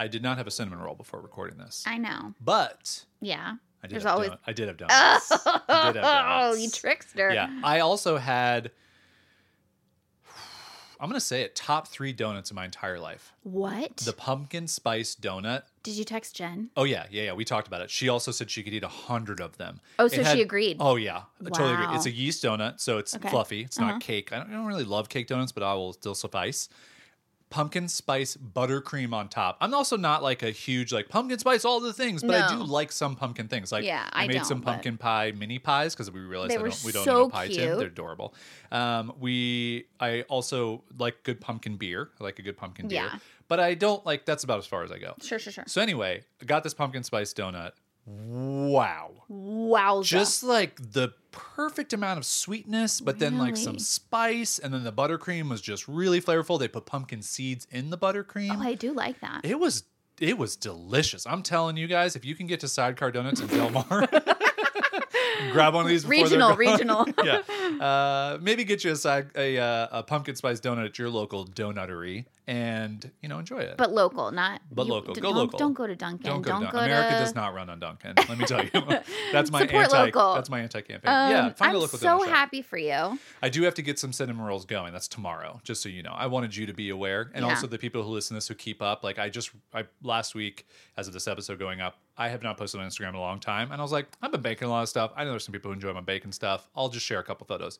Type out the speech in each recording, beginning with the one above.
I did not have a cinnamon roll before recording this, I know. but Yeah. I did. There's have always. don- I did have donuts. I did have Oh, donuts. you trickster. Yeah, I also had. I'm gonna say it. Top three donuts in my entire life. What? The pumpkin spice donut. Did you text Jen? Oh yeah, yeah, yeah. We talked about it. She also said she could eat a hundred of them. Oh, so she agreed. Oh yeah, I totally agree. It's a yeast donut, so it's Okay. fluffy. It's not Uh-huh. cake. I don't, I don't really love cake donuts, but I will still suffice. Pumpkin spice buttercream on top. I'm also not like a huge like pumpkin spice all the things, but I do like some pumpkin things. Like Yeah, I made some pumpkin pie mini pies because we realized I don't, we don't so need a pie tin. cute. They're adorable. Um, we I also like good pumpkin beer. I like a good pumpkin beer, Yeah. but I don't like that's about as far as I go. Sure, sure, sure. So anyway, I got this pumpkin spice donut. Wow. Wowza. Just like the perfect amount of sweetness, but then like some Really? spice, and then the buttercream was just really flavorful. They put pumpkin seeds in the buttercream. Oh, I do like that. It was it was delicious. I'm telling you guys, if you can get to Sidecar Donuts in Del Mar, grab one of these. before they're Regional, gone. regional. yeah, uh, maybe get you a side a, uh, a pumpkin spice donut at your local donuttery, and you know enjoy it. But local, not. But you- local. d- Go don't, local. Don't go to Dunkin'. Don't go Don't Dunkin'. America to. does not run on Dunkin'. Let me tell you, that's my Support anti. local. That's my anti campaign. Um, yeah, find I'm a local so donut shop. happy for you. I do have to get some cinnamon rolls going. That's tomorrow, just so you know. I wanted you to be aware, and Yeah. also the people who listen to this who keep up. Like I just, I last week, as of this episode going up, I have not posted on Instagram in a long time, and I was like, I've been baking a lot of stuff. I know there's some people who enjoy my baking stuff. I'll just share a couple photos.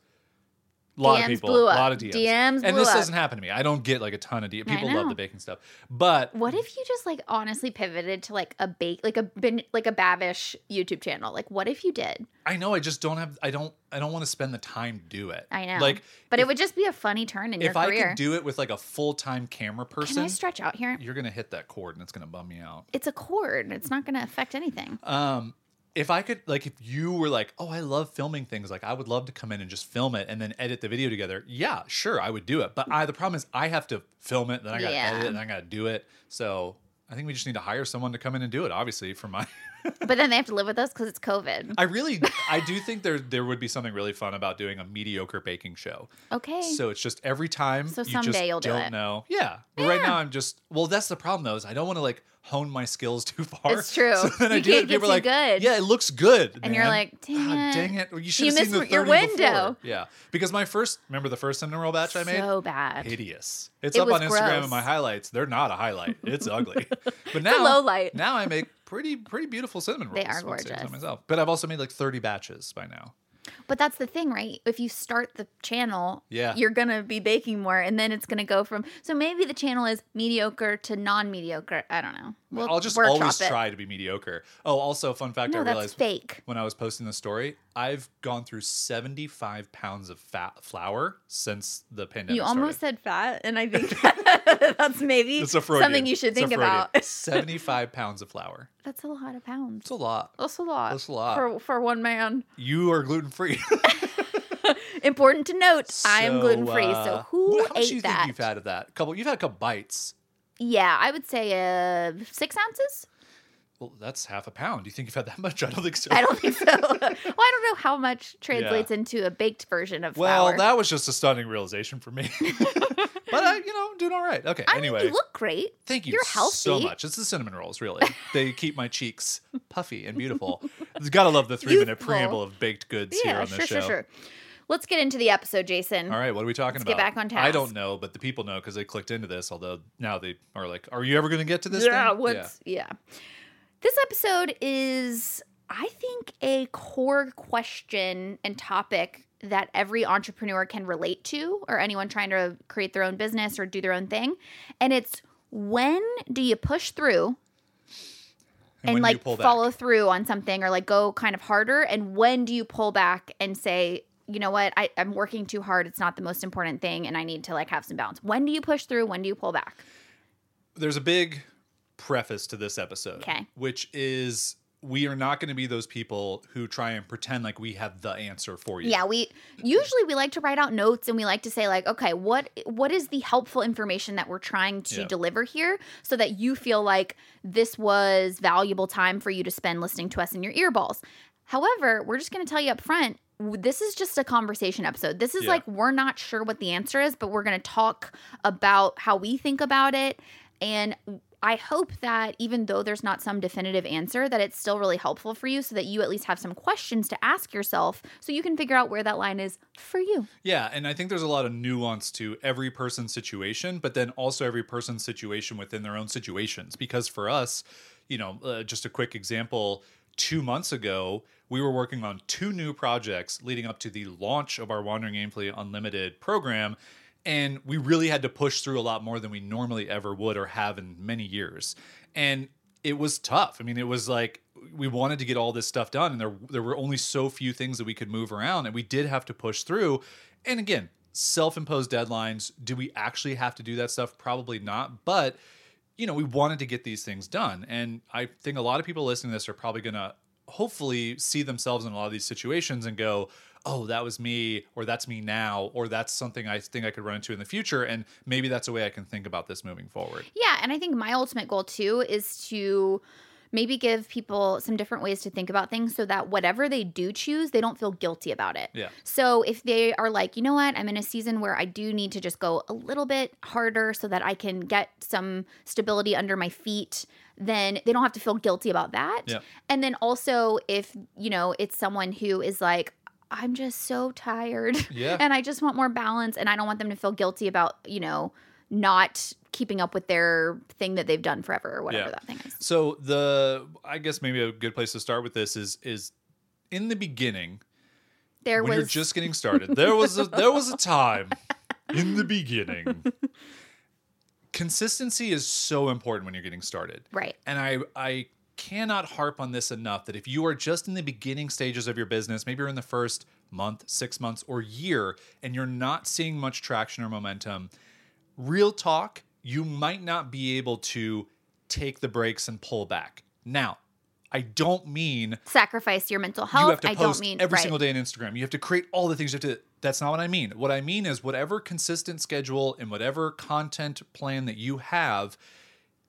A lot DMs of people, a lot of DMs. DMs and this up. doesn't happen to me. I don't get like a ton of DMs. People love the baking stuff, but What if you just like honestly pivoted to like a bake, like a bin, like a Babish YouTube channel? Like, what if you did? I know I just don't have. I don't. I don't want to spend the time to do it. I know. Like, but if, it would just be a funny turn in your if I career. could do it with like a full time camera person, Can I stretch out here? you're gonna hit that cord, and it's gonna bum me out. It's a cord. It's not to affect anything. Um, if I could, like, if you were like, oh, I love filming things, like, I would love to come in and just film it and then edit the video together. Yeah, sure, I would do it. But I, the problem is, I have to film it, then I got to Yeah. edit it, and I got to do it. So I think we just need to hire someone to come in and do it. Obviously, for my, but then they have to live with us because it's COVID. I really, I do think there there would be something really fun about doing a mediocre baking show. Okay. So it's just every time So you someday just you'll do don't it. know. Yeah. But right Yeah. now I'm just well, that's the problem though, is I don't want to like hone my skills too far. It's true. So then I You do it, can't and get people are too like, good. Yeah, it looks good. And you're man." like, "Dang "God it. dang it. You should have seen the your window." before." Yeah. Because my first remember the first cinnamon roll batch I made? so bad. Hideous. It's It up was on Instagram gross. in my highlights. They're not a highlight. It's ugly. But now low light. Now I make pretty pretty beautiful cinnamon rolls. They are I would say so gorgeous. myself. But I've also made like 30 batches by now. But that's the thing, right? If you start the channel, Yeah. you're gonna be baking more, and then it's gonna go from. So maybe the channel is mediocre to non-mediocre. I don't know. We'll I'll just always it. try to be mediocre. Oh, also, fun fact No, I that's realized fake. when I was posting the story, I've gone through 75 pounds of fat flour since the pandemic You almost started. said fat, and I think that's maybe It's a Freudian. something you should think about. 75 pounds of flour. That's a lot of pounds. It's a lot. That's a lot. That's a lot. for for one man. You are gluten free. Important to note, I am gluten free. So uh, who how much ate do you that? think you've had of that? couple. You've had a couple bites. Yeah, I would say uh six ounces. Well, that's half a pound. Do you think you've had that much? I don't think so. I don't think so. well, I don't know how much translates into a baked version of Well, flour. that was just a stunning realization for me. but I, you know, I'm doing all right. Okay. I anyway, mean, you look great. Thank you You're healthy. so much. It's the cinnamon rolls, really. they keep my cheeks puffy and beautiful. Gotta love the three minute preamble of baked goods here on this sure, show. sure, sure. Let's get into the episode, Jason. All right, what are we talking Let's get about? back on I don't know, but the people know because they clicked into this. Although now they are like, "Are you ever going to get to this?" yeah, thing? what's yeah. This episode is, I think, a core question and topic that every entrepreneur can relate to, or anyone trying to create their own business or do their own thing. And it's when do you push through and, you like follow through on something or like go kind of harder? And when do you pull back and say, you know what, I, I'm working too hard. It's not the most important thing, and I need to like have some balance. When do you push through? When do you pull back? there's a big preface to this episode, Okay. which is we are not going to be those people who try and pretend like we have the answer for you. Yeah, we usually we like to write out notes and we like to say like, okay, what what is the helpful information that we're trying to Yeah. deliver here so that you feel like this was valuable time for you to spend listening to us in your earballs. However, we're just going to tell you up front this is just a conversation episode. This is Yeah. like we're not sure what the answer is, but we're going to talk about how we think about it and I hope that even though there's not some definitive answer, that it's still really helpful for you so that you at least have some questions to ask yourself so you can figure out where that line is for you. Yeah, and I think there's a lot of nuance to every person's situation, but then also every person's situation within their own situations. Because for us, you know, uh, just a quick example, two months ago, we were working on two new projects leading up to the launch of our Wandering Aimfully Unlimited program. And we really had to push through a lot more than we normally ever would or have in many years. And it was tough. I mean, it was like we wanted to get all this stuff done, and there there were only so few things that we could move around, and we did have to push through. And again, self-imposed deadlines. Do we actually have to do that stuff? Probably not. But you know, we wanted to get these things done, and I think a lot of people listening to this are probably gonna hopefully see themselves in a lot of these situations and go. Oh, that was me, or that's me now, or that's something I think I could run into in the future. And maybe that's a way I can think about this moving forward. Yeah, and I think my ultimate goal too is to maybe give people some different ways to think about things so that whatever they do choose, they don't feel guilty about it. Yeah. So if they are like, you know what, I'm in a season where I do need to just go a little bit harder so that I can get some stability under my feet, then they don't have to feel guilty about that. Yeah. And then also if, you know, it's someone who is like, I'm just so tired Yeah. and I just want more balance and I don't want them to feel guilty about, you know, not keeping up with their thing that they've done forever or whatever Yeah. that thing is. So the I guess maybe a good place to start with this is is in the beginning There when was you're just getting started. There was a there was a time in the beginning. Consistency is so important when you're getting started. right. And I I cannot harp on this enough that if you are just in the beginning stages of your business, maybe you're in the first month, 6 months or year and you're not seeing much traction or momentum, real talk, you might not be able to take the breaks and pull back. Now, I don't mean Sacrifice your mental health. you have to I post don't mean every right. single day on Instagram. You have to create all the things you have to. That's not what I mean. What I mean is whatever consistent schedule and whatever content plan that you have,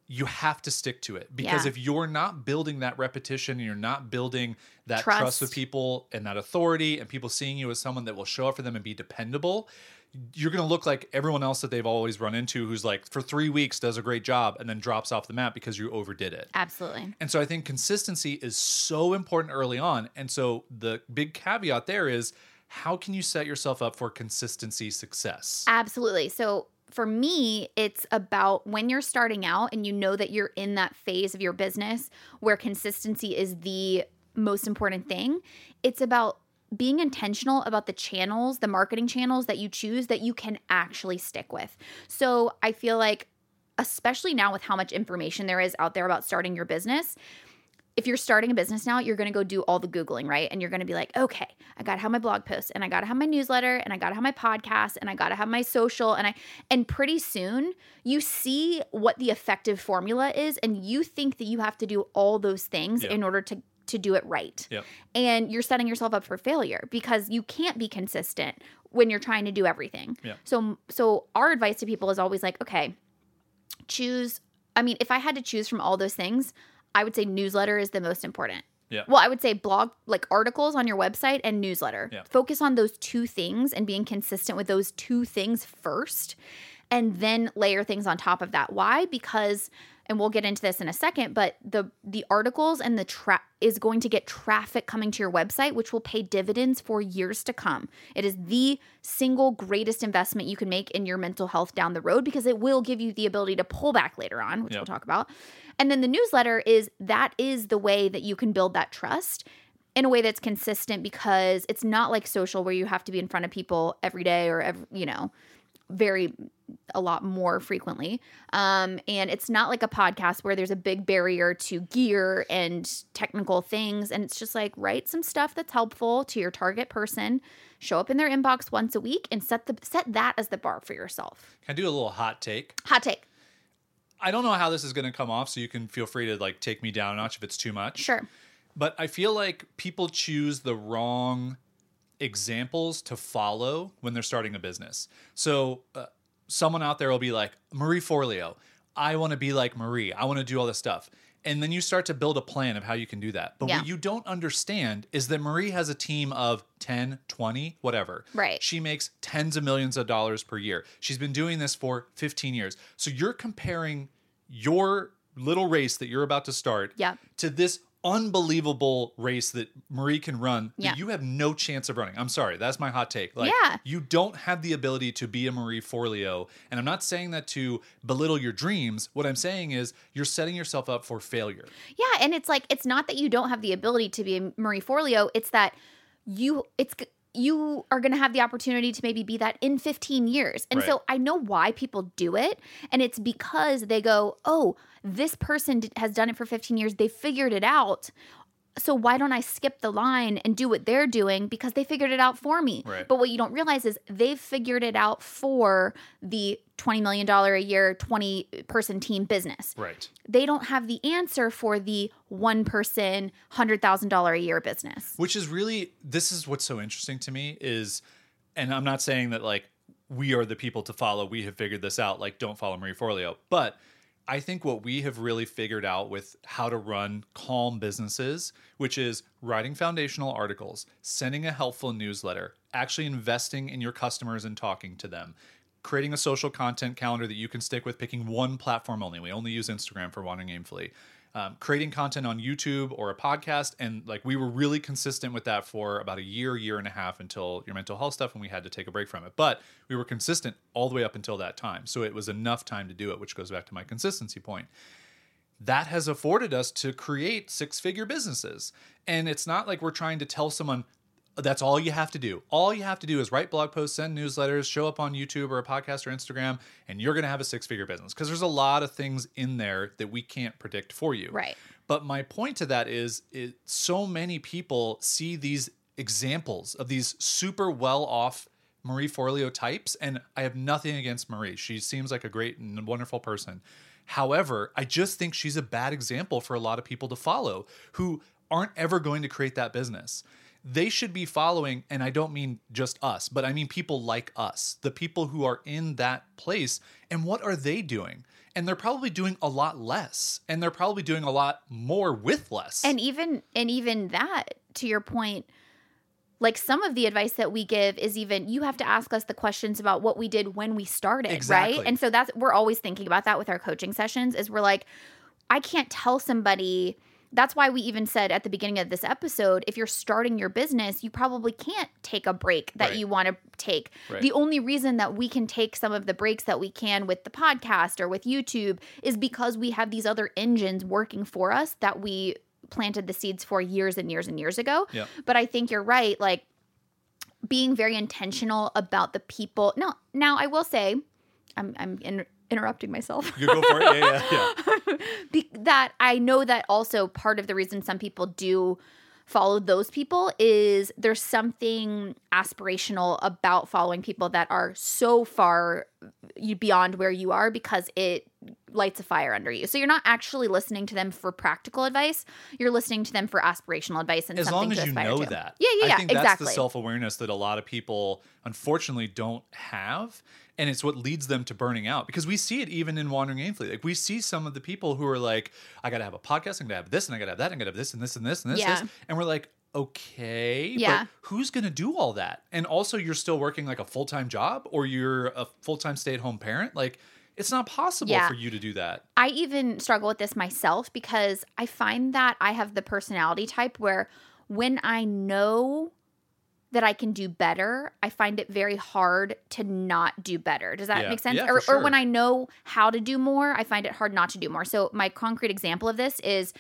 you have to stick to it because Yeah. if you're not building that repetition and you're not building that trust. Trust. with people and that authority and people seeing you as someone that will show up for them and be dependable you're going to look like everyone else that they've always run into who's like for 3 weeks does a great job and then drops off the map because you overdid it Absolutely. and so I think consistency is so important early on. And so the big caveat there is how can you set yourself up for consistency success? Absolutely. So for me, it's about when you're starting out and you know that you're in that phase of your business where consistency is the most important thing. It's about being intentional about the channels, the marketing channels that you choose that you can actually stick with. So I feel like, especially now with how much information there is out there about starting your business, if you're starting a business now, you're going to go do all the Googling, right? And you're going to be like, okay, I got to have my blog post and I got to have my newsletter and I got to have my podcast and I got to have my social. And I, and pretty soon you see what the effective formula is and you think that you have to do all those things Yeah. in order to, to do it right. Yep. And you're setting yourself up for failure because you can't be consistent when you're trying to do everything. Yeah. So, so our advice to people is always like, okay, choose I mean, if I had to choose from all those things, I would say newsletter is the most important. Yeah. Well, I would say blog like articles on your website and newsletter. Yeah. Focus on those two things and being consistent with those two things first and then layer things on top of that. Why? Because and we'll get into this in a second, but the the articles and the tra- is going to get traffic coming to your website which will pay dividends for years to come. It is the single greatest investment you can make in your mental health down the road because it will give you the ability to pull back later on, which Yep. we'll talk about. And then the newsletter is that is the way that you can build that trust in a way that's consistent because it's not like social where you have to be in front of people every day or every, you know, very a lot more frequently. Um, and it's not like a podcast where there's a big barrier to gear and technical things. And it's just like write some stuff that's helpful to your target person, show up in their inbox once a week, and set the set that as the bar for yourself. Can I do a little hot take? Hot take. I don't know how this is going to come off, so you can feel free to like take me down a notch if it's too much. Sure. But I feel like people choose the wrong examples to follow when they're starting a business. So uh, someone out there will be like, Marie Forleo, I want to be like Marie. I want to do all this stuff. And then you start to build a plan of how you can do that. But Yeah. what you don't understand is that Marie has a team of 10, 20, whatever. Right. She makes tens of millions of dollars per year. She's been doing this for 15 years. So you're comparing your little race that you're about to start Yeah. to this unbelievable race that Marie can run Yeah. that you have no chance of running. I'm sorry, that's my hot take. Like Yeah. you don't have the ability to be a Marie Forleo, and I'm not saying that to belittle your dreams. What I'm saying is you're setting yourself up for failure. Yeah, and it's like it's not that you don't have the ability to be a Marie Forleo, it's that you it's you are going to have the opportunity to maybe be that in 15 years. And Right. so I know why people do it, and it's because they go, "Oh, this person has done it for 15 years. They figured it out." So why don't I skip the line and do what they're doing because they figured it out for me. Right. But what you don't realize is they've figured it out for the 20 million dollar a year 20 person team business Right. they don't have the answer for the one person $100,000 a year business. Which is really this is what's so interesting to me is and I'm not saying that like we are the people to follow. We have figured this out. Like don't follow Marie Forleo. But I think what we have really figured out with how to run calm businesses, which is writing foundational articles, sending a helpful newsletter, actually investing in your customers and talking to them, creating a social content calendar that you can stick with, picking one platform only. We only use Instagram for Wandering Aimfully. Um, creating content on YouTube or a podcast, and like we were really consistent with that for about a year, year and a half until your mental health stuff, and we had to take a break from it. But we were consistent all the way up until that time, so it was enough time to do it, which goes back to my consistency point that has afforded us to create six figure businesses. And it's not like we're trying to tell someone that's all you have to do. All you have to do is write blog posts, send newsletters, show up on YouTube or a podcast or Instagram, and you're going to have a six figure business. Because there's a lot of things in there that we can't predict for you. Right. But my point to that is, it, so many people see these examples of these super well off Marie Forleo types, and I have nothing against Marie. She seems like a great and wonderful person. However, I just think she's a bad example for a lot of people to follow who aren't ever going to create that business. They should be following, and I don't mean just us, but I mean people like us, the people who are in that place. And what are they doing? And they're probably doing a lot less, and they're probably doing a lot more with less. And even and even that to your point like some of the advice that we give is even you have to ask us the questions about what we did when we started, Exactly. right? And so that's we're always thinking about that with our coaching sessions is we're like I can't tell somebody that's why we even said at the beginning of this episode if you're starting your business, you probably can't take a break that Right. you want to take. Right. The only reason that we can take some of the breaks that we can with the podcast or with YouTube is because we have these other engines working for us that we planted the seeds for years and years and years ago. Yep. But I think you're right. Like being very intentional about the people. No, now I will say, I'm I'm in, interrupting myself. you go for it. Yeah, yeah, yeah. Be- that I know that also part of the reason some people do follow those people is there's something aspirational about following people that are so far you- beyond where you are because it lights a fire under you. So you're not actually listening to them for practical advice. You're listening to them for aspirational advice and as something long as to you know to. that. Yeah, yeah, yeah, I think that's exactly. the self awareness that a lot of people unfortunately don't have. And it's what leads them to burning out because we see it even in Wandering Aimfully. Like we see some of the people who are like, I gotta have a podcast, I'm gonna have this, and I gotta have that, and I gotta have this and this and this and this, Yeah. this. And we're like, okay, Yeah. but who's gonna do all that? And also you're still working like a full time job or you're a full time stay at home parent. Like it's not possible Yeah. for you to do that. I even struggle with this myself because I find that I have the personality type where when I know that I can do better, I find it very hard to not do better. Does that Yeah. make sense? Yeah, or, for or when. I know how to do more, I find it hard not to do more. So, my concrete example of this is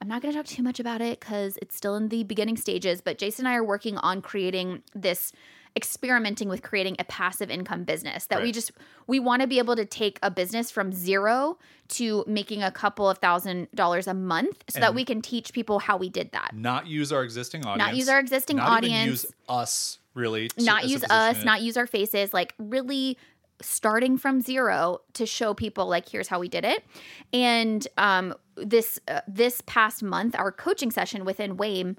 I'm not going to talk too much about it because it's still in the beginning stages, but Jason and I are working on creating this experimenting with creating a passive income business that we just we want to be able to take a business from zero to making a couple of thousand dollars a month so that we can teach people how we did that Not use our existing audience. Not use our existing audience. Use us really. to- not use us in not use our faces like really starting from zero to show people like here's how we did it and um, this uh, this past month our coaching session within WAIM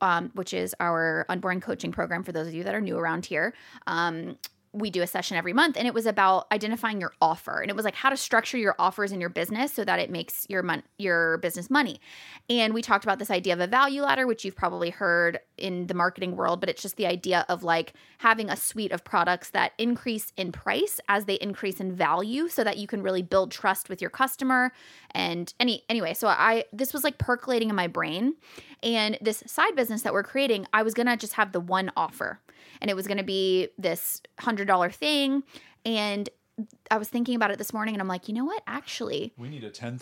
um, which is our unboring coaching program for those of you that are new around here um, we do a session every month and it was about identifying your offer. And it was like how to structure your offers in your business so that it makes your mon- your business money. And we talked about this idea of a value ladder which you've probably heard in the marketing world but it's just the idea of like having a suite of products that increase in price as they increase in value so that you can really build trust with your customer and any anyway so i this was like percolating in my brain and this side business that we're creating i was going to just have the one offer and it was going to be this $100 thing. And I was thinking about it this morning and I'm like, you know what? Actually, we need a $10,000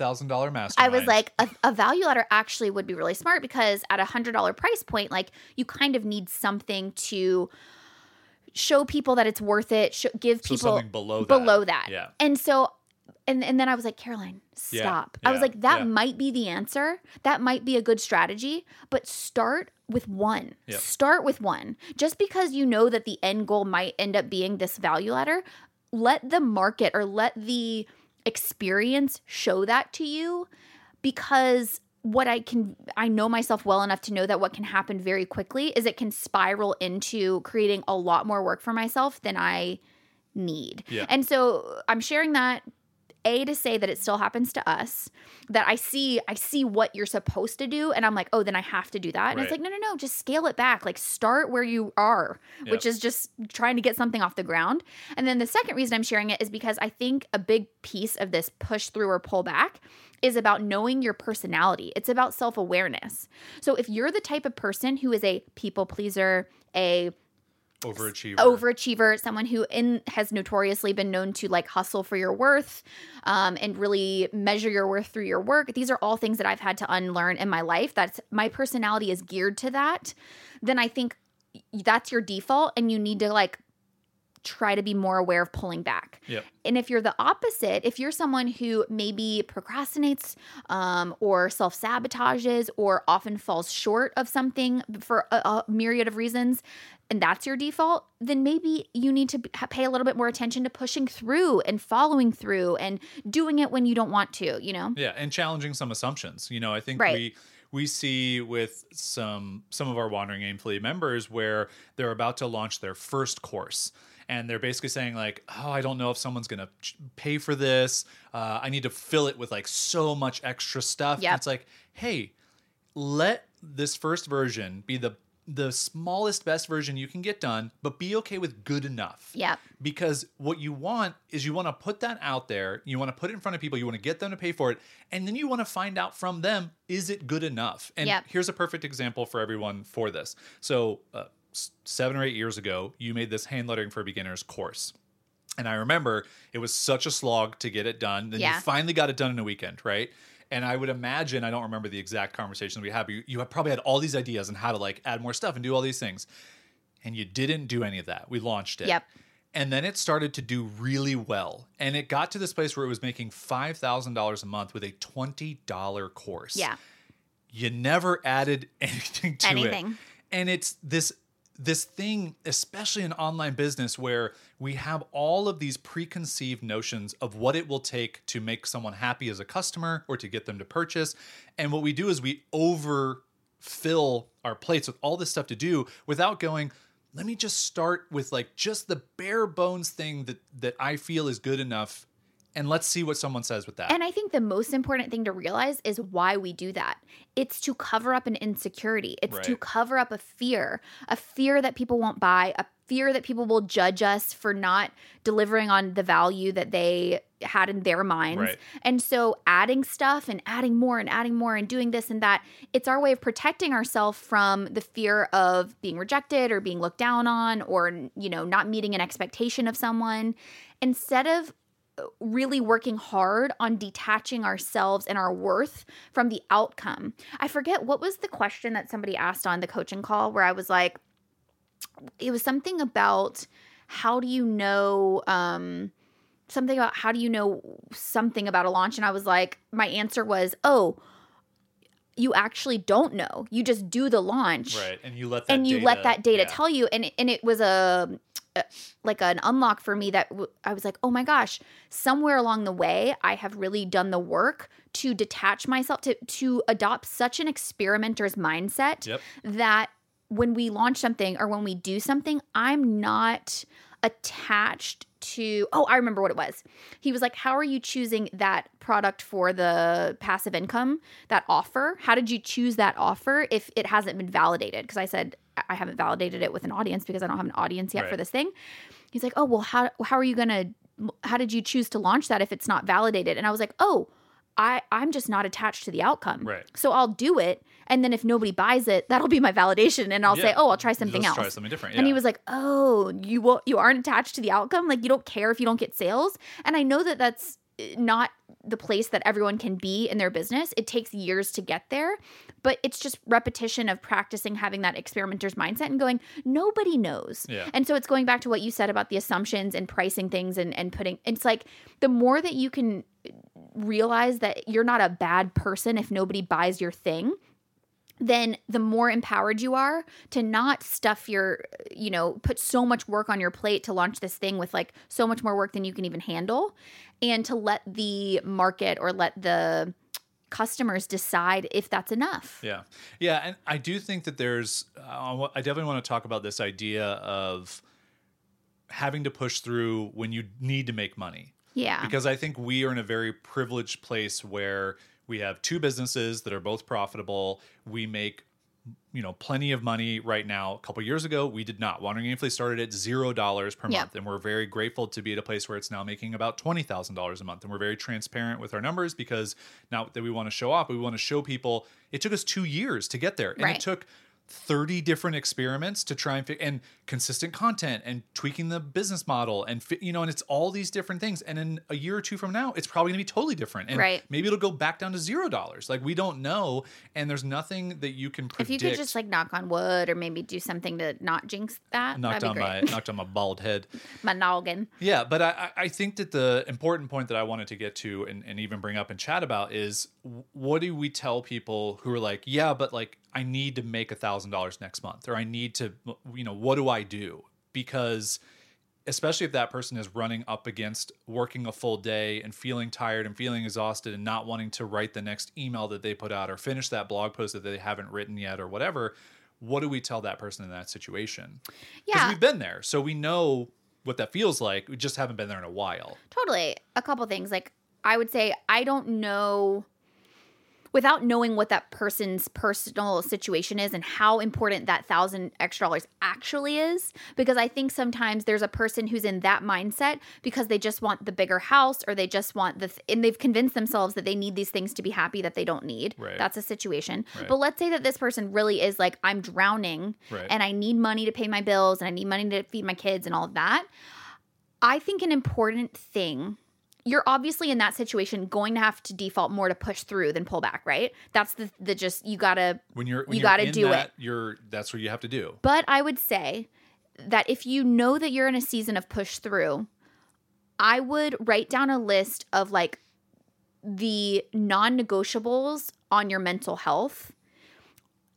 mastermind. I was like, a, a, value ladder actually would be really smart because at a $100 price point, like you kind of need something to show people that it's worth it, give so people below that. below that. Yeah. And so and and then I was like, Caroline, stop. Yeah, I was yeah, like, that yeah. might be the answer. That might be a good strategy, but start with one. Yep. Start with one. Just because you know that the end goal might end up being this value ladder, let the market or let the experience show that to you because what I can I know myself well enough to know that what can happen very quickly is it can spiral into creating a lot more work for myself than I need. Yeah. And so I'm sharing that a to say that it still happens to us that i see i see what you're supposed to do and i'm like oh then i have to do that. And it's like no no no just scale it back. Like start where you are which Yep. is just trying to get something off the ground. And then the second reason i'm sharing it is because i think a big piece of this push through or pull back is about knowing your personality. It's about self-awareness. So if you're the type of person who is a people pleaser a overachiever. overachiever, someone who in has notoriously been known to like hustle for your worth um, and really measure your worth through your work. These are all things that I've had to unlearn in my life. That's my personality is geared to that. Then I think that's your default, and you need to like try to be more aware of pulling back. Yep. And if you're the opposite, if you're someone who maybe procrastinates um, or self sabotages or often falls short of something for a, a myriad of reasons, and that's your default, then maybe you need to pay a little bit more attention to pushing through and following through and doing it when you don't want to, you know? Yeah, and challenging some assumptions. You know, I think Right. we we see with some some of our wandering aimfully members where they're about to launch their first course and they're basically saying like oh i don't know if someone's gonna pay for this uh, i need to fill it with like so much extra stuff Yep. And it's like hey let this first version be the the smallest best version you can get done but be okay with good enough yeah because what you want is you want to put that out there you want to put it in front of people you want to get them to pay for it and then you want to find out from them is it good enough and Yep. here's a perfect example for everyone for this so uh, seven or eight years ago you made this hand lettering for beginners course and I remember it was such a slog to get it done. Then Yeah. you finally got it done in a weekend, right? And I would imagine, I don't remember the exact conversation we had, but you, you probably had all these ideas on how to like add more stuff and do all these things. And you didn't do any of that. We launched it. Yep. And then it started to do really well. And it got to this place where it was making $5,000 a month with a $20 course Yeah. you never added anything to it. Anything. it and it's this this thing especially in online business where we have all of these preconceived notions of what it will take to make someone happy as a customer or to get them to purchase. And what we do is we overfill our plates with all this stuff to do without going let me just start with like just the bare bones thing that that I feel is good enough and let's see what someone says with that And I think the most important thing to realize is why we do that. It's to cover up an insecurity. It's to cover up a fear, a fear that people won't buy, a fear that people will judge us for not delivering on the value that they had in their minds. Right. And so adding stuff and adding more and adding more and doing this and that, it's our way of protecting ourselves from the fear of being rejected or being looked down on or you know, not meeting an expectation of someone. Instead of really working hard on detaching ourselves and our worth from the outcome. I forget what was the question that somebody asked on the coaching call where I was like, it was something about how do you know, um, something about how do you know something about a launch? And I was like, my answer was, oh, you actually don't know. You just do the launch right and you let that and you data, let that data yeah. tell you and it, and it was a Uh, like an unlock for me that w- I was like, oh my gosh, somewhere along the way, I have really done the work to detach myself to to adopt such an experimenter's mindset Yep. that when we launch something or when we do something, I'm not attached to oh i remember what it was. He was like how are you choosing that product for the passive income that offer? How did you choose that offer if it hasn't been validated? Because i said I- haven't validated it with an audience because i don't have an audience yet for this thing. He's like oh well how, how are you gonna how did you choose to launch that if it's not validated? And i was like oh I, I'm just not attached to the outcome. Right. So I'll do it. And then if nobody buys it, that'll be my validation. And I'll say, oh, I'll try something Let's else. Try something different. And he was like, "Oh, you will, you aren't attached to the outcome. Like you don't care if you don't get sales." And I know that that's eh, not the place that everyone can be in their business. It takes years to get there, but it's just repetition of practicing having that experimenter's mindset and going, "Nobody knows." Yeah. And so it's going back to what you said about the assumptions and pricing things and and putting it's like the more that you can realize that you're not a bad person if nobody buys your thing then the more empowered you are to not stuff your you know put so much work on your plate to launch this thing with like so much more work than you can even handle and to let the market or let the customers decide if that's enough Yeah, yeah, and I do think that there's. Uh, I definitely want to talk about this idea of having to push through when you need to make money. Yeah Because I think we are in a very privileged place where we have two businesses that are both profitable. We make you know plenty of money right now. A couple years ago, we did not. Wandering Aimfully started at zero dollars per Yeah. month, and we're very grateful to be at a place where it's now making about twenty thousand dollars a month. And we're very transparent with our numbers because now that we want to show off, we want to show people it took us two years to get there, and Right. it took. 30 different experiments to try and fi- and consistent content and tweaking the business model and fi- you know and it's all these different things. And in a year or two from now it's probably going to be totally different. And Right. maybe it'll go back down to zero dollars. Like we don't know. And there's nothing that you can predict. if you could just like knock on wood or maybe do something to not jinx that knocked on my knocked on my bald head. My noggin. Yeah but I, I I think that the important point that i wanted to get to and, and even bring up and chat about is what do we tell people who are like yeah but like i need to make a thousand dollars next month or i need to you know what do i do because especially if that person is running up against working a full day and feeling tired and feeling exhausted and not wanting to write the next email that they put out or finish that blog post that they haven't written yet or whatever what do we tell that person in that situation because yeah we've been there so we know what that feels like we just haven't been there in a while Totally. A couple things. Like I would say I don't know without knowing what that person's personal situation is and how important that thousand extra dollars actually is because i think sometimes there's a person who's in that mindset because they just want the bigger house or they just want the th- and they've convinced themselves that they need these things to be happy that they don't need Right. that's a situation Right. but let's say that this person really is like i'm drowning Right. and i need money to pay my bills and i need money to feed my kids and all of that I think an important thing you're obviously in that situation going to have to default more to push through than pull back, right? That's the the just you gotta. when you're when You you're gotta in do that, it. you're that's what you have to do But I would say that if you know that you're in a season of push through, I would write down a list of like the non-negotiables on your mental health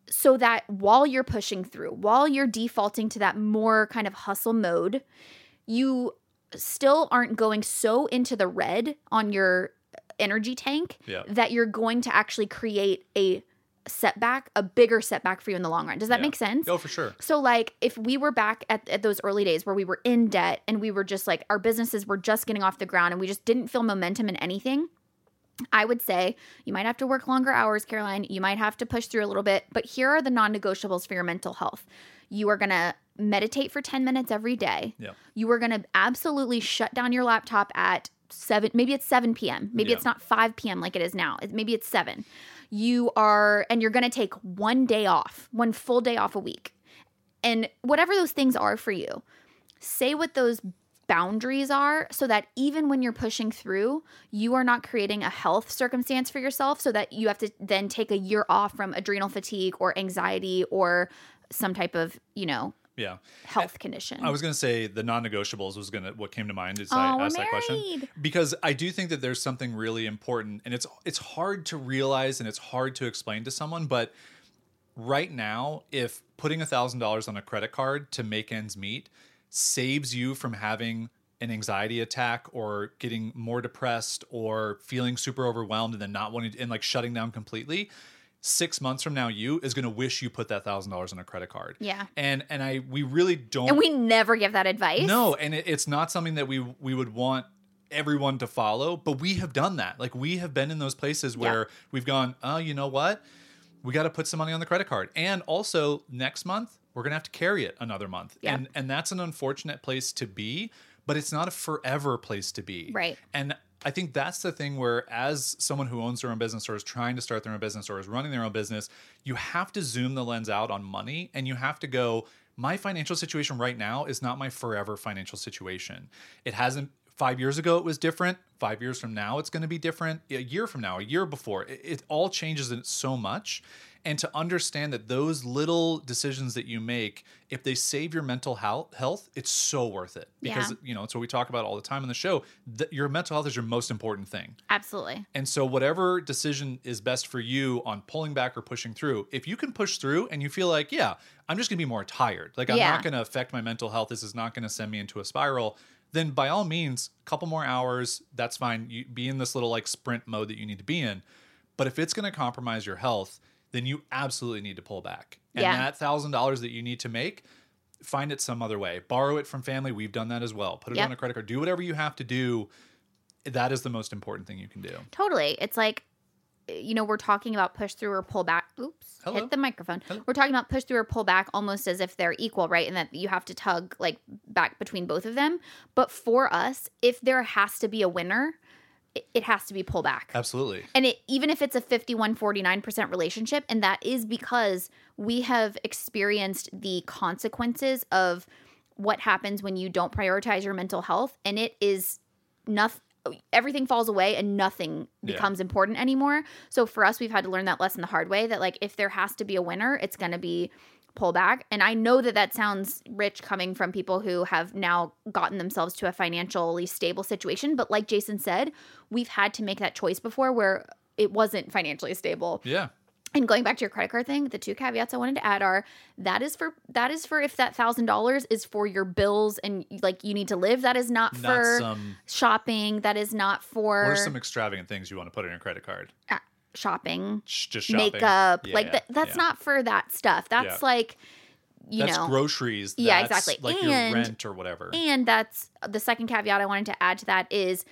so that while you're pushing through, while you're defaulting to that more kind of hustle mode, you still aren't going so into the red on your energy tank Yeah. that you're going to actually create a setback, a bigger setback for you in the long run. Does that Yeah. make sense? oh for sure So, like, if we were back at, at those early days where we were in debt and we were just like, our businesses were just getting off the ground and we just didn't feel momentum in anything, I would say you might have to work longer hours, Caroline. You might have to push through a little bit, but here are the non negotiables for your mental health. You are going to meditate for 10 minutes every day. Yeah. You are going to absolutely shut down your laptop at 7 maybe it's 7 p.m. Maybe it's not 5 p.m. like it is now. It- Maybe it's 7. You are and you're going to take one day off, one full day off a week. And whatever those things are for you, say what those boundaries are so that even when you're pushing through, you are not creating a health circumstance for yourself so that you have to then take a year off from adrenal fatigue or anxiety or some type of, you know, yeah. Health condition. I was gonna say the non-negotiables was gonna what came to mind as Oh, I asked that question. because I do think that there's something really important and it's it's hard to realize and it's hard to explain to someone but right now if putting a thousand dollars on a credit card to make ends meet saves you from having an anxiety attack or getting more depressed or feeling super overwhelmed and then not wanting to, and like shutting down completely six months from now you is going to wish you put that thousand dollars on a credit card Yeah. and and i we really don't And we never give that advice. no and it, it's not something that we we would want everyone to follow but we have done that like we have been in those places where we've gone oh you know what we got to put some money on the credit card and also next month we're going to have to carry it another month Yeah. and and that's an unfortunate place to be but it's not a forever place to be Right. and I think that's the thing where, as someone who owns their own business or is trying to start their own business or is running their own business, you have to zoom the lens out on money and you have to go, my financial situation right now is not my forever financial situation. It hasn't, five years ago, it was different. Five years from now, it's going to be different. A year from now, a year before, it, it all changes so much. And to understand that those little decisions that you make, if they save your mental health, it's so worth it because Yeah. you know, it's what we talk about all the time on the show. That your mental health is your most important thing. Absolutely. And so, whatever decision is best for you on pulling back or pushing through, if you can push through and you feel like, yeah, I'm just gonna be more tired, like I'm Yeah. not gonna affect my mental health, this is not gonna send me into a spiral, then by all means, a couple more hours, that's fine. You be in this little like sprint mode that you need to be in. But if it's gonna compromise your health, then you absolutely need to pull back. And Yeah. that thousand dollars that you need to make, find it some other way. Borrow it from family. We've done that as well. Put it Yep. on a credit card. Do whatever you have to do. That is the most important thing you can do. Totally. It's like, you know, we're talking about push through or pull back. Oops, Hello. hit the microphone. Hello. We're talking about push through or pull back almost as if they're equal, right? And that you have to tug like back between both of them. But for us, if there has to be a winner, it, has to be pull back. Absolutely. And it, even if it's a 51 49% relationship, and that is because we have experienced the consequences of what happens when you don't prioritize your mental health, and it is nothing. Everything falls away and nothing Yeah. becomes important anymore. So for us, we've had to learn that lesson the hard way that, like, if there has to be a winner, it's going to be pull back. And I know that that sounds rich coming from people who have now gotten themselves to a financially stable situation. But like Jason said, we've had to make that choice before where it wasn't financially stable. Yeah. And going back to your credit card thing, the two caveats I wanted to add are that is for that is for if that thousand dollars is for your bills and like you need to live. That is not Not for some. shopping. That is not for are some extravagant things you want to put on your credit card? Uh, shopping, Just shopping. makeup. Yeah, like that's yeah. not for that stuff. That's Yeah. like you that's know groceries. Yeah, That's exactly. Like And- your rent or whatever. And that's the second caveat I wanted to add to that is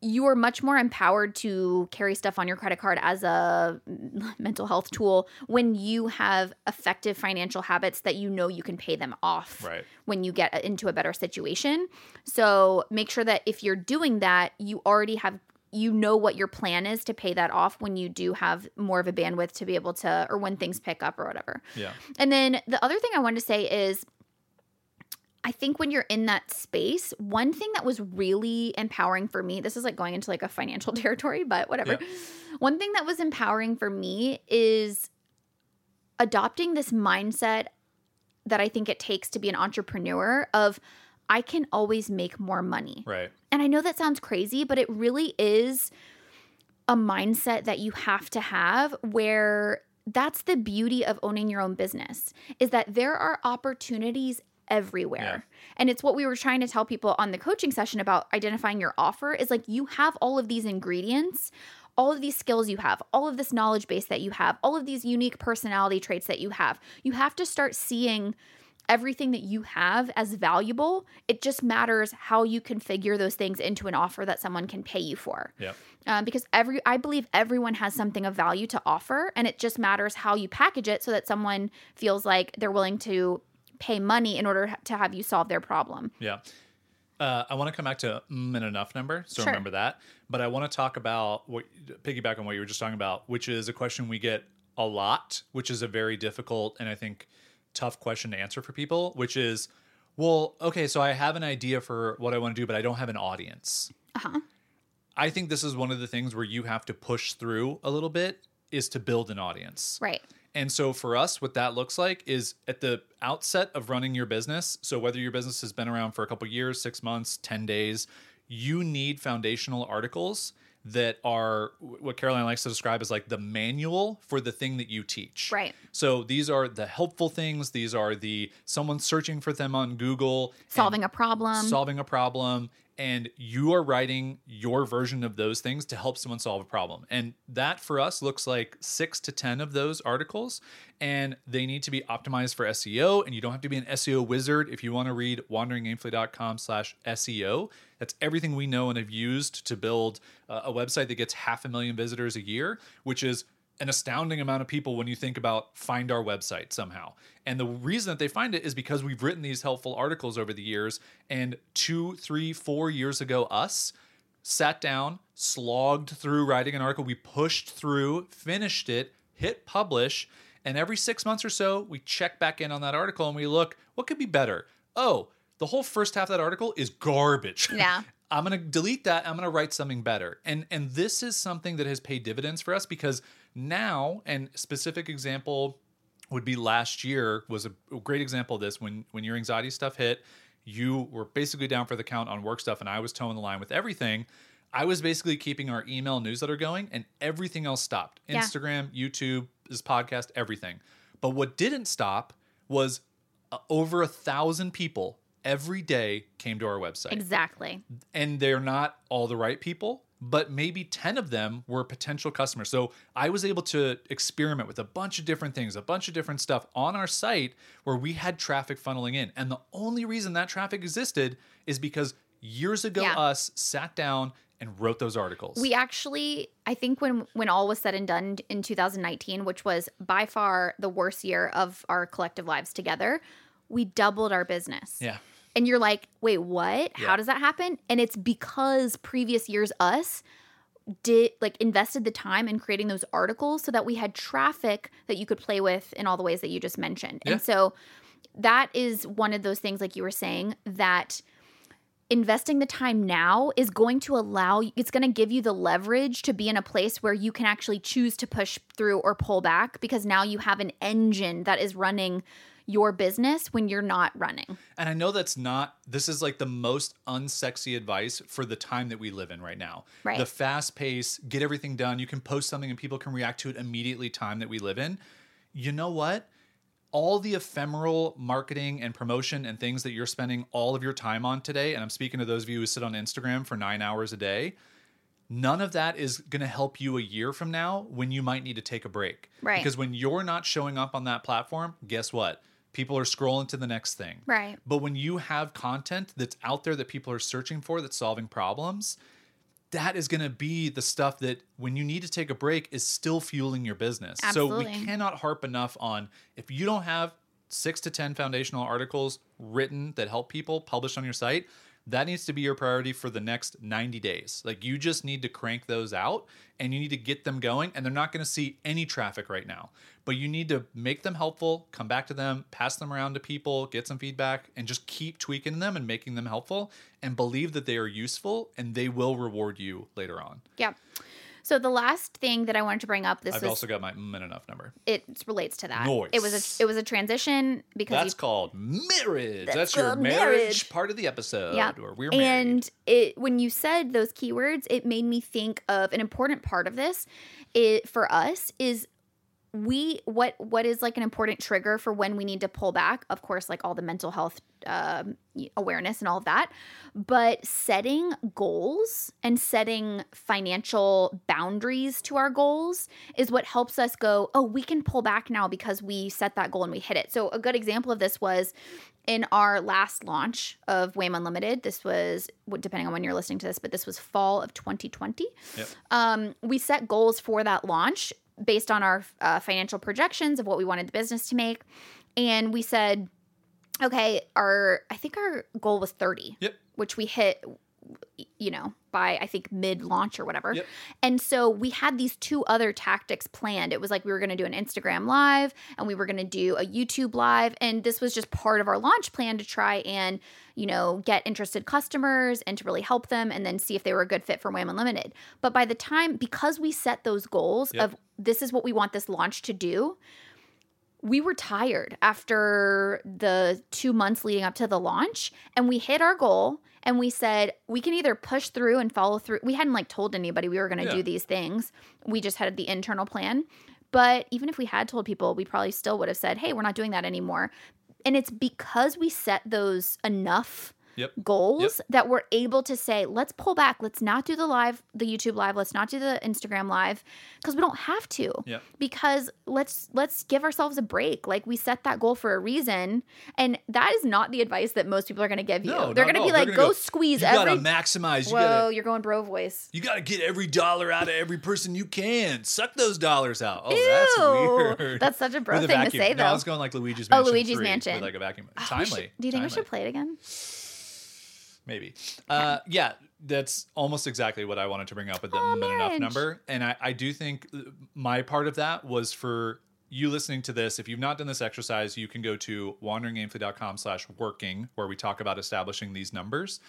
you are much more empowered to carry stuff on your credit card as a mental health tool when you have effective financial habits that you know you can pay them off right. when you get into a better situation. So make sure that if you're doing that, you already have you know what your plan is to pay that off when you do have more of a bandwidth to be able to or when things pick up or whatever. Yeah. And then the other thing I wanted to say is I think when you're in that space, one thing that was really empowering for me, this is like going into like a financial territory, but whatever. Yeah. One thing that was empowering for me is adopting this mindset that I think it takes to be an entrepreneur of I can always make more money. Right. And I know that sounds crazy, but it really is a mindset that you have to have where that's the beauty of owning your own business is that there are opportunities everywhere. Yeah. And it's what we were trying to tell people on the coaching session about identifying your offer is like you have all of these ingredients, all of these skills you have, all of this knowledge base that you have, all of these unique personality traits that you have. You have to start seeing everything that you have as valuable. It just matters how you configure those things into an offer that someone can pay you for. Yeah. Um, because every I believe everyone has something of value to offer, and it just matters how you package it so that someone feels like they're willing to pay money in order to have you solve their problem. Yeah. Uh, I want to come back to mm and enough number, so Sure. remember that. But I want to talk about what piggyback on what you were just talking about, which is a question we get a lot, which is a very difficult and I think tough question to answer for people, which is, well, okay, so I have an idea for what I want to do, but I don't have an audience. Uh-huh. I think this is one of the things where you have to push through a little bit is to build an audience. Right. And so for us, what that looks like is at the outset of running your business. So whether your business has been around for a couple years, six months, 10 days, you need foundational articles that are what Caroline likes to describe as like the manual for the thing that you teach. Right. So these are the helpful things. These are the someone searching for them on Google, Solving a problem. solving a problem, and you are writing your version of those things to help someone solve a problem. And that for us looks like six to 10 of those articles. And they need to be optimized for SEO. And you don't have to be an SEO wizard if you want to read wanderingaimfully.com slash SEO. That's everything we know and have used to build a website that gets half a million visitors a year, which is an astounding amount of people when you think about find our website somehow. And the reason that they find it is because we've written these helpful articles over the years. And two, three, four years ago, us sat down, slogged through writing an article. We pushed through, finished it, hit publish. And every six months or so, we check back in on that article and we look, what could be better? Oh, the whole first half of that article is garbage. Yeah. I'm going to delete that. I'm going to write something better. And and this is something that has paid dividends for us because now and specific example would be last year was a great example of this when when your anxiety stuff hit, you were basically down for the count on work stuff and I was towing the line with everything. I was basically keeping our email newsletter going and everything else stopped. Yeah. Instagram, YouTube, this podcast, everything. But what didn't stop was uh, over a thousand people every day came to our website Exactly. and they're not all the right people but maybe 10 of them were potential customers so i was able to experiment with a bunch of different things a bunch of different stuff on our site where we had traffic funneling in and the only reason that traffic existed is because years ago Yeah. us sat down and wrote those articles We actually, I think when when all was said and done in 2019, which was by far the worst year of our collective lives together, we doubled our business. yeah And you're like, wait, what? Yeah. How does that happen? And it's because previous years us did like invested the time in creating those articles so that we had traffic that you could play with in all the ways that you just mentioned. Yeah. And so that is one of those things like you were saying that investing the time now is going to allow it's going to give you the leverage to be in a place where you can actually choose to push through or pull back because now you have an engine that is running your business when you're not running. And I know that's not, this is like the most unsexy advice for the time that we live in right now. Right. The fast pace, get everything done. You can post something and people can react to it immediately, time that we live in. You know what? All the ephemeral marketing and promotion and things that you're spending all of your time on today, and I'm speaking to those of you who sit on Instagram for nine hours a day, none of that is going to help you a year from now when you might need to take a break. Right. Because when you're not showing up on that platform, guess what? People are scrolling to the next thing. Right. But when you have content that's out there that people are searching for, that's solving problems, that is going to be the stuff that when you need to take a break is still fueling your business. So we cannot harp enough on if you don't have 6 to 10 foundational articles written that help people published on your site, that needs to be your priority for the next 90 days. Like you just need to crank those out and you need to get them going and they're not going to see any traffic right now. But you need to make them helpful, come back to them, pass them around to people, get some feedback and just keep tweaking them and making them helpful and believe that they are useful and they will reward you later on. Yeah. So the last thing that I wanted to bring up this I've was also got my mm and enough number. it relates to that. Nice. It was a it was a transition because That's you called marriage. That's, That's your marriage, marriage. part of the episode Yeah. we're married. and it when you said those keywords, it made me think of an important part of this. It for us is we what what is like an important trigger for when we need to pull back of course like all the mental health um, awareness and all of that but setting goals and setting financial boundaries to our goals is what helps us go oh we can pull back now because we set that goal and we hit it so a good example of this was in our last launch of WAIM Unlimited, this was depending on when you're listening to this, but this was fall of 2020. Yep. Um, we set goals for that launch based on our uh, financial projections of what we wanted the business to make, and we said, okay, our I think our goal was 30, Yep. which we hit, you know, by I think mid launch or whatever. Yep. And so we had these two other tactics planned. It was like we were going to do an Instagram live and we were going to do a YouTube live. And this was just part of our launch plan to try and, you know, get interested customers and to really help them and then see if they were a good fit for WAIM Unlimited. But by the time, because we set those goals Yep. of this is what we want this launch to do, we were tired after the two months leading up to the launch and we hit our goal and we said we can either push through and follow through. We hadn't like told anybody we were going to Yeah. do these things. We just had the internal plan. But even if we had told people, we probably still would have said, "Hey, we're not doing that anymore." And it's because we set those enough Yep. goals that we're able to say, let's pull back. Let's not do the live, the YouTube live. Let's not do the Instagram live because we don't have to. Yep. Because let's let's give ourselves a break. Like we set that goal for a reason, and that is not the advice that most people are going to give you. No, They're going to be like, go, gonna squeeze You every. gotta maximize. You Whoa, gotta you're going bro voice. you gotta get every dollar out of every person you can. Suck those dollars out. Oh, Ew. that's weird. That's such a bro With a thing to say, No, I was going like Luigi's Oh, Mansion. Luigi's 3 Mansion. With like a vacuum. Oh, Timely. should- do you think we should play it again? Maybe. Uh, yeah, that's almost exactly what I wanted to bring up with the Oh, enough number. And I, I do think uh, my part of that was for you listening to this. If you've not done this exercise, you can go to wanderingaimfully.com slash working, where we talk about establishing these numbers.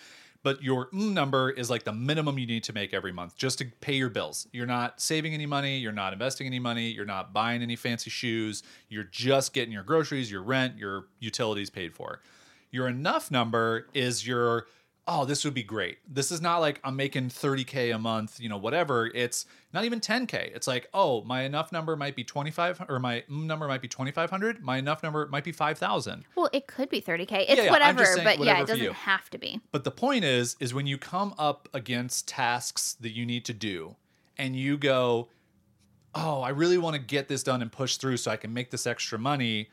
But your mm number is like the minimum you need to make every month just to pay your bills. You're not saving any money. You're not investing any money. You're not buying any fancy shoes. You're just getting your groceries, your rent, your utilities paid for. Your enough number is your oh, this would be great. This is not like I'm making 30K a month, you know, whatever. It's not even 10K. It's like, oh, my enough number might be 25 or my mm number might be 2,500. My enough number might be 5,000. Well, it could be 30K. It's yeah, I'm whatever, but yeah, it doesn't have to be. But the point is, is when you come up against tasks that you need to do and you go, oh, I really want to get this done and push through so I can make this extra money,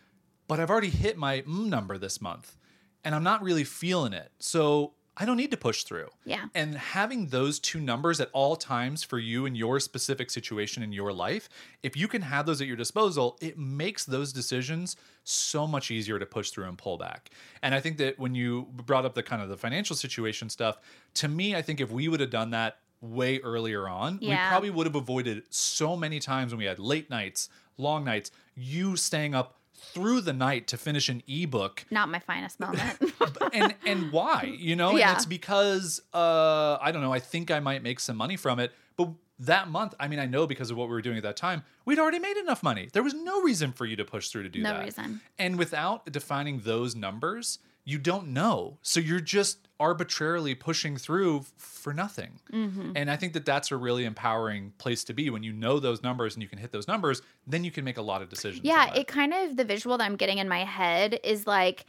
but I've already hit my mm number this month and I'm not really feeling it. So I don't need to push through. Yeah. And having those two numbers at all times for you and your specific situation in your life, if you can have those at your disposal, it makes those decisions so much easier to push through and pull back. And I think that when you brought up the kind of the financial situation stuff, to me, I think if we would have done that way earlier on, we probably would have avoided so many times when we had late nights, long nights, you staying up through the night to finish an ebook Not my finest moment. and and why you know Yeah. and it's because uh i don't know i think i might make some money from it but that month i mean i know because of what we were doing at that time we'd already made enough money there was no reason for you to push through to do No that No reason. and without defining those numbers you don't know so you're just arbitrarily pushing through f- for nothing Mm-hmm. and i think that that's a really empowering place to be when you know those numbers and you can hit those numbers then you can make a lot of decisions yeah, it kind of the visual that I'm getting in my head is like,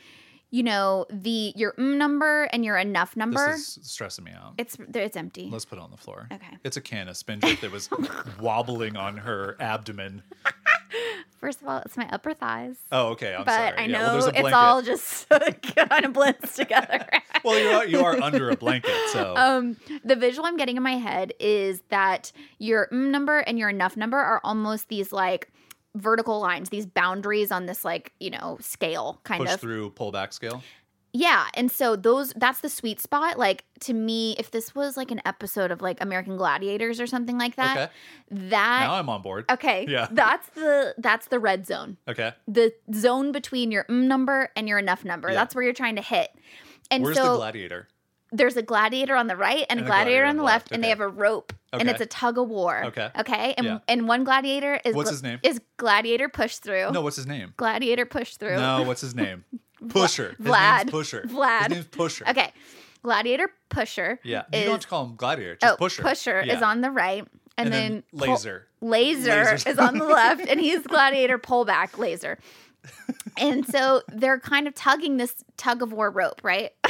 you know, the your mm number and your enough number. this is stressing me out it's it's empty. Let's put it on the floor. Okay. It's a can of spindrift that was wobbling on her abdomen. First of all, it's my upper thighs. Oh, okay. I'm but sorry. I Yeah, know well, it's all just kind of blends together. Well, you are, you are under a blanket, so um, the visual I'm getting in my head is that your mm number and your enough number are almost these like vertical lines, these boundaries on this like you know scale kind push of. through pullback scale. Yeah, and so those that's the sweet spot. Like to me, if this was like an episode of like American Gladiators or something like that, Okay. that Now I'm on board. okay, Yeah. that's the that's the red zone. Okay. The zone between your mm number and your enough number. Yeah. That's where you're trying to hit. And Where's so the gladiator? there's a gladiator on the right and, a gladiator, on the left, and they have a rope and it's a tug of war. Okay. Okay. And Yeah. and one gladiator is What's gla- his name? Is gladiator push through. No, what's his name? Gladiator push through. No, what's his name? Pusher. His Vlad. Pusher. Vlad. His name's Pusher. Okay. Gladiator pusher. Yeah. You Is, don't have to call him gladiator. Just oh, Pusher. is Yeah. on the right. And, And then, then pull- laser. laser is on the left, and he's gladiator pullback laser. And so they're kind of tugging this tug of war rope, right?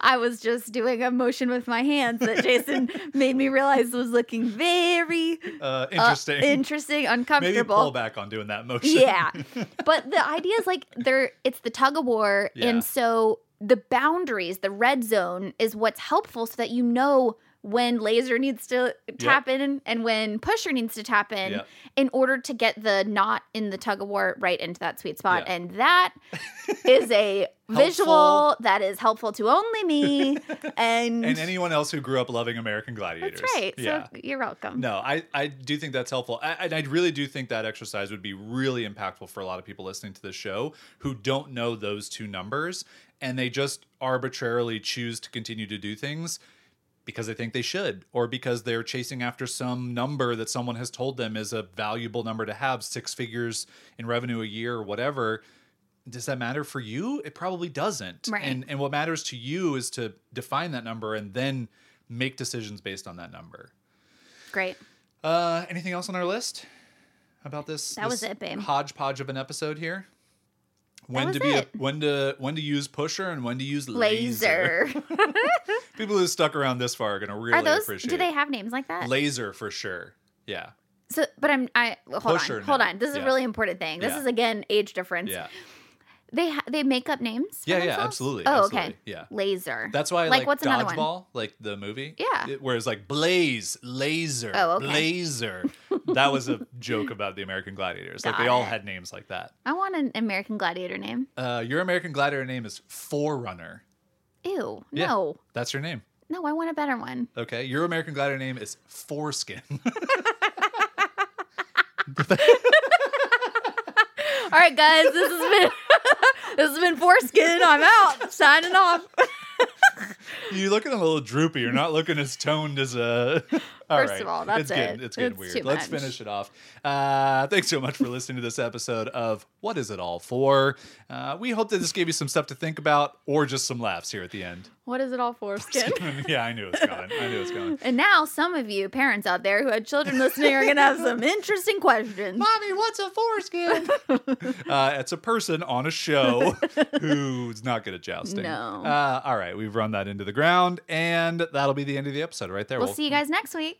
I was just doing a motion with my hands that Jason made me realize was looking very Uh, uh, interesting. interesting, Maybe uncomfortable. pull back on doing that motion. Yeah. but the idea is like there it's the tug of war Yeah. and so the boundaries, the red zone is what's helpful so that you know when laser needs to tap in and when pusher needs to tap in Yep. in order to get the knot in the tug of war right into that sweet spot. Yeah. And that is a visual that is helpful to only me and, and anyone else who grew up loving American Gladiators. that's right. Yeah. So you're welcome. No, I, I do think that's helpful. I, and I really do think that exercise would be really impactful for a lot of people listening to this show who don't know those two numbers and they just arbitrarily choose to continue to do things because they think they should or because they're chasing after some number that someone has told them is a valuable number to have, six figures in revenue a year or whatever. does that matter for you? It probably doesn't. Right. And and what matters to you is to define that number and then make decisions based on that number. Great. Uh, anything else on our list about this? That was this it, babe. Hodgepodge of an episode here. When to be a, when to when to use pusher and when to use laser. Laser. People who stuck around this far are gonna really Are those? appreciate. Do they have names like that? laser for sure? Yeah, So, but I'm. I hold Pusher, on. Hold on. This is Yeah. a really important thing. This Yeah. is again age difference. yeah, They ha- they make up names. yeah, yeah. themselves? Absolutely. Oh, absolutely, okay. Yeah. Laser. That's why I Like, like, what's another one? Dodgeball, like the movie. Yeah. It- whereas like Blaze, Laser, Oh, okay. Blazer. that was a joke about the American Gladiators. Like Got they all it. had names like that. I want an American Gladiator name. Uh, your American Gladiator name is Forerunner. Ew. Yeah. No. That's your name. No, I want a better one. Okay. Your American Gladiator name is Foreskin. All right, guys. This has been this has been foreskin. I'm out. Signing off. you looking a little droopy. You're not looking as toned as a. All First right. of all, that's it's getting, it. It's getting It's weird. Let's much. finish it off. Uh, thanks so much for listening to this episode of What Is It All For? Uh, we hope that this gave you some stuff to think about or just some laughs here at the end. What is it all foreskin? yeah, I knew it was coming. I knew it was coming. And now some of you parents out there who had children listening are gonna have some interesting questions. Mommy, what's a foreskin? uh, it's a person on a show who's not good at jousting. No. Uh, all right, we've run that into the ground, and that'll be the end of the episode right there. We'll see you guys next week.